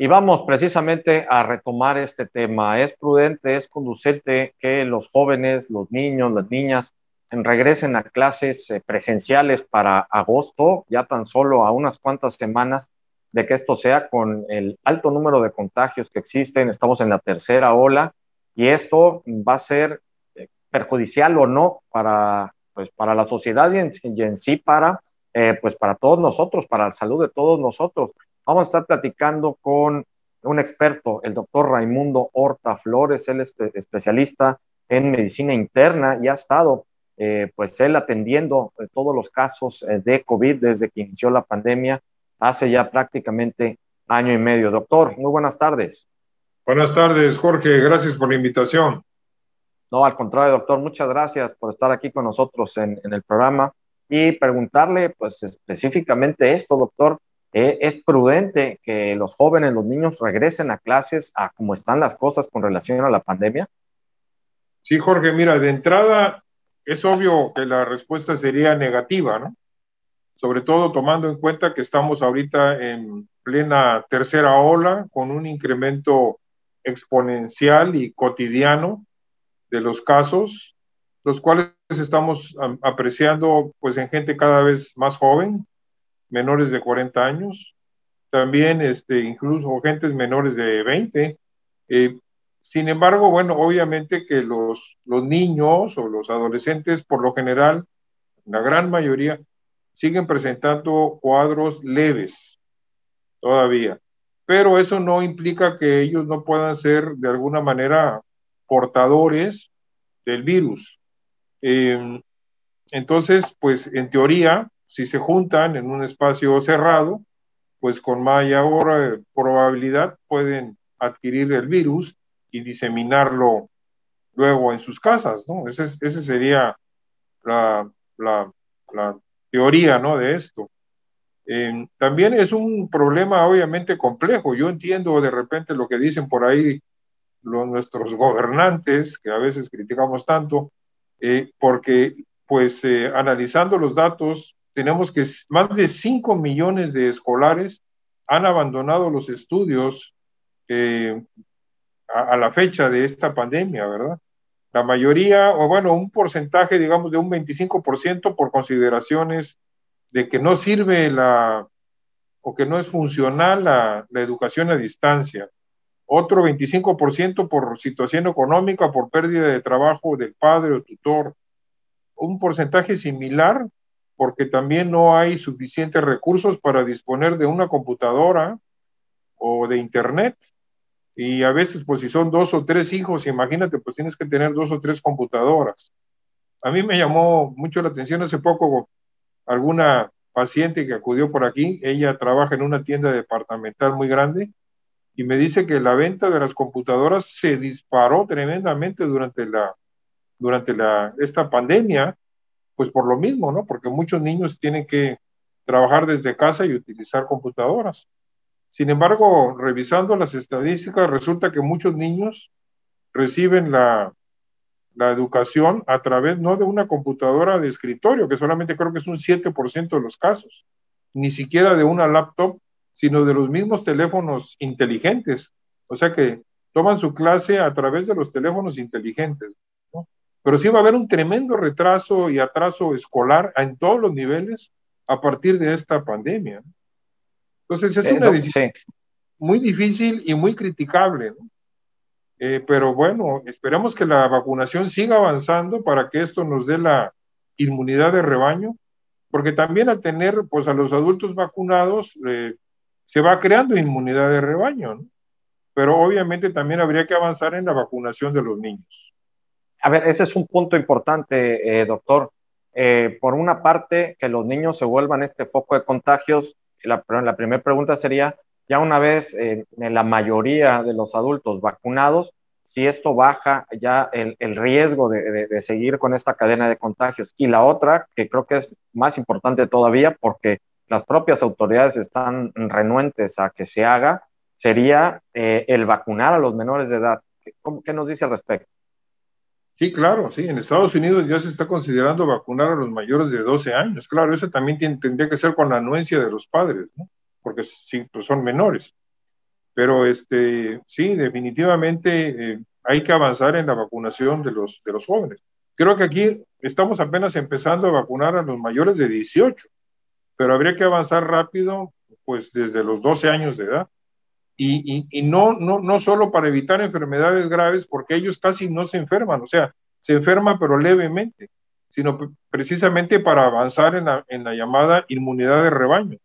Y vamos precisamente a retomar este tema. Es prudente, es conducente que los jóvenes, los niños, las niñas regresen a clases eh, presenciales para agosto, ya tan solo a unas cuantas semanas de que esto sea con el alto número de contagios que existen. Estamos en la tercera ola y esto va a ser eh, perjudicial o no para, pues, para la sociedad y en, sí para, eh, pues, para todos nosotros, para la salud de todos nosotros. Vamos a estar platicando con un experto, el doctor Raimundo Horta Flores, él es especialista en medicina interna y ha estado, eh, pues él atendiendo eh, todos los casos eh, de COVID desde que inició la pandemia hace ya prácticamente año y medio. Doctor, muy buenas tardes. Buenas tardes, Jorge. Gracias por la invitación. No, al contrario, doctor, muchas gracias por estar aquí con nosotros en, en el programa y preguntarle, pues específicamente esto, doctor. Eh, es prudente que los jóvenes, los niños regresen a clases a cómo están las cosas con relación a la pandemia? Sí, Jorge, mira, de entrada es obvio que la respuesta sería negativa, ¿no? Sobre todo tomando en cuenta que estamos ahorita en plena tercera ola con un incremento exponencial y cotidiano de los casos, los cuales estamos apreciando pues en gente cada vez más joven, menores de 40 años, también este, incluso gentes menores de 20. Eh, sin embargo, bueno, obviamente que los, los niños o los adolescentes, por lo general, la gran mayoría, siguen presentando cuadros leves todavía. Pero eso no implica que ellos no puedan ser de alguna manera portadores del virus. Eh, entonces, pues en teoría, si se juntan en un espacio cerrado, pues con mayor probabilidad pueden adquirir el virus y diseminarlo luego en sus casas, ¿no? Esa ese sería la, la, la, teoría, ¿no? De esto. también es un problema obviamente complejo. Yo entiendo de repente lo que dicen por ahí los, nuestros gobernantes, que a veces criticamos tanto, eh, porque pues eh, analizando los datos tenemos que más de 5 millones de escolares han abandonado los estudios eh, a, la fecha de esta pandemia, ¿verdad? La mayoría, o bueno, un porcentaje, digamos, de un 25% por consideraciones de que no sirve la, o que no es funcional la, la educación a distancia. Otro 25% por situación económica, por pérdida de trabajo del padre o tutor. Un porcentaje similar porque también no hay suficientes recursos para disponer de una computadora o de internet. Y a veces, pues si son dos o tres hijos, imagínate, pues tienes que tener dos o tres computadoras. A mí me llamó mucho la atención hace poco alguna paciente que acudió por aquí, ella trabaja en una tienda departamental muy grande y me dice que la venta de las computadoras se disparó tremendamente durante la durante la esta pandemia pues por lo mismo, ¿no? Porque muchos niños tienen que trabajar desde casa y utilizar computadoras. Sin embargo, revisando las estadísticas, resulta que muchos niños reciben la, educación a través no de una computadora de escritorio, que solamente creo que es un 7% de los casos, ni siquiera de una laptop, sino de los mismos teléfonos inteligentes. O sea que toman su clase a través de los teléfonos inteligentes pero sí va a haber un tremendo retraso y atraso escolar en todos los niveles a partir de esta pandemia. Entonces es eh, una decisión muy difícil y muy criticable, eh, pero bueno, esperamos que la vacunación siga avanzando para que esto nos dé la inmunidad de rebaño, porque también al tener pues a los adultos vacunados eh, se va creando inmunidad de rebaño, pero obviamente también habría que avanzar en la vacunación de los niños. A ver, ese es un punto importante, eh, doctor. Eh, por una parte, que los niños se vuelvan este foco de contagios. La, la primera pregunta sería, ya una vez eh, en la mayoría de los adultos vacunados, si esto baja ya el, riesgo de, seguir con esta cadena de contagios. Y la otra, que creo que es más importante todavía, porque las propias autoridades están renuentes a que se haga, sería el vacunar a los menores de edad. ¿Qué, ¿Qué nos dice al respecto? Sí, claro, sí. En Estados Unidos ya se está considerando vacunar a los mayores de 12 años. Claro, eso también tendría que ser con la anuencia de los padres, ¿no? Porque sí, pues son menores. Pero este, sí, definitivamente eh, hay que avanzar en la vacunación de los, de los jóvenes. Creo que aquí estamos apenas empezando a vacunar a los mayores de 18, pero habría que avanzar rápido, pues desde los 12 años de edad. Y, no, no, no solo para evitar enfermedades graves, porque ellos casi no se enferman, o sea, se enferman pero levemente, sino precisamente para avanzar en la, en la llamada inmunidad de rebaño.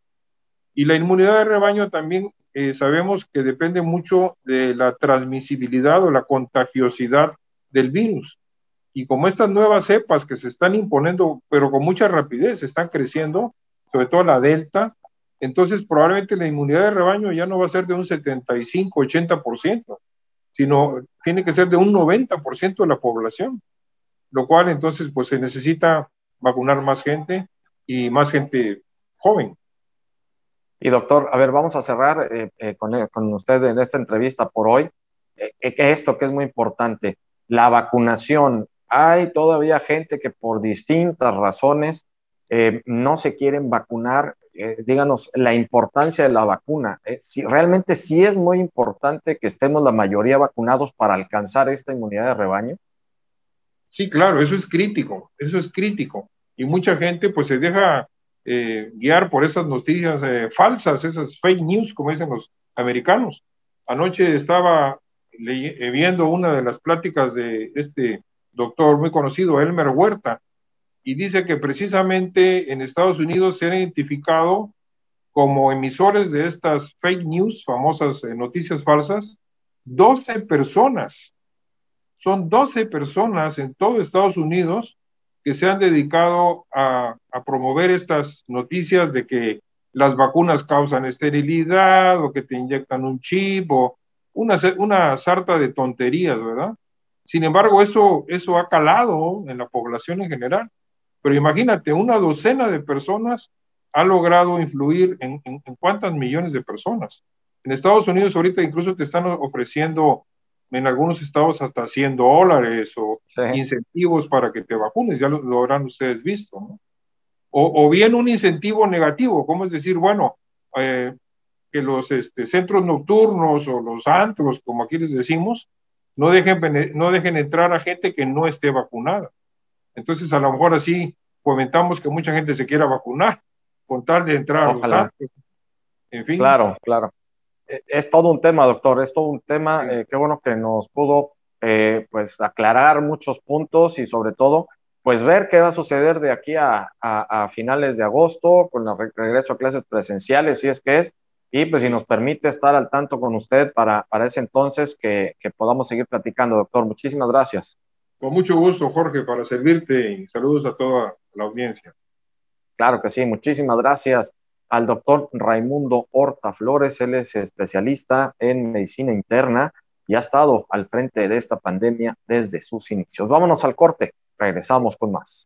Y la inmunidad de rebaño también eh, sabemos que depende mucho de la transmisibilidad o la contagiosidad del virus. Y como estas nuevas cepas que se están imponiendo, pero con mucha rapidez, están creciendo, sobre todo la delta, entonces probablemente la inmunidad de rebaño ya no va a ser de un 75, 80%, sino tiene que ser de un 90% de la población, lo cual entonces pues se necesita vacunar más gente y más gente joven. Y doctor, a ver, vamos a cerrar eh, eh, con, eh, con, usted en esta entrevista por hoy. esto que es muy importante, la vacunación. Hay todavía gente que por distintas razones no se quieren vacunar. Díganos la importancia de la vacuna. si, realmente sí es muy importante que estemos la mayoría vacunados para alcanzar esta inmunidad de rebaño. Sí, claro, eso es crítico, eso es crítico. Y mucha gente pues se deja eh, guiar por esas noticias eh, falsas, esas fake news, como dicen los americanos. Anoche estaba eh, viendo una de las pláticas de este doctor muy conocido, Elmer Huerta, y dice que precisamente en Estados Unidos se han identificado como emisores de estas fake news, famosas noticias falsas, 12 personas. Son 12 personas en todo Estados Unidos que se han dedicado a, promover estas noticias de que las vacunas causan esterilidad o que te inyectan un chip o una, una sarta de tonterías, ¿verdad? Sin embargo, eso, eso ha calado en la población en general. Pero imagínate, una docena de personas ha logrado influir en, en, en cuántas millones de personas. En Estados Unidos ahorita incluso te están ofreciendo en algunos estados hasta 100 dólares o incentivos para que te vacunes, ya lo, habrán ustedes visto, ¿no? O, bien un incentivo negativo, como es decir, bueno, eh, que los este, centros nocturnos o los antros, como aquí les decimos, no dejen, no dejen entrar a gente que no esté vacunada. Entonces, a lo mejor así comentamos que mucha gente se quiera vacunar con tal de entrar a los. En fin. Claro, claro. Eh, es todo un tema, doctor, es todo un tema. Eh, qué bueno que nos pudo eh, pues aclarar muchos puntos y sobre todo pues ver qué va a suceder de aquí a, finales de agosto con el regreso a clases presenciales, si es que es, y pues si nos permite estar al tanto con usted para, para ese entonces que, que podamos seguir platicando, doctor. Muchísimas gracias. Con mucho gusto, Jorge, para servirte y saludos a toda la audiencia. Claro que sí, muchísimas gracias al doctor Raimundo Horta Flores. Él es especialista en medicina interna y ha estado al frente de esta pandemia desde sus inicios. Vámonos al corte, regresamos con más.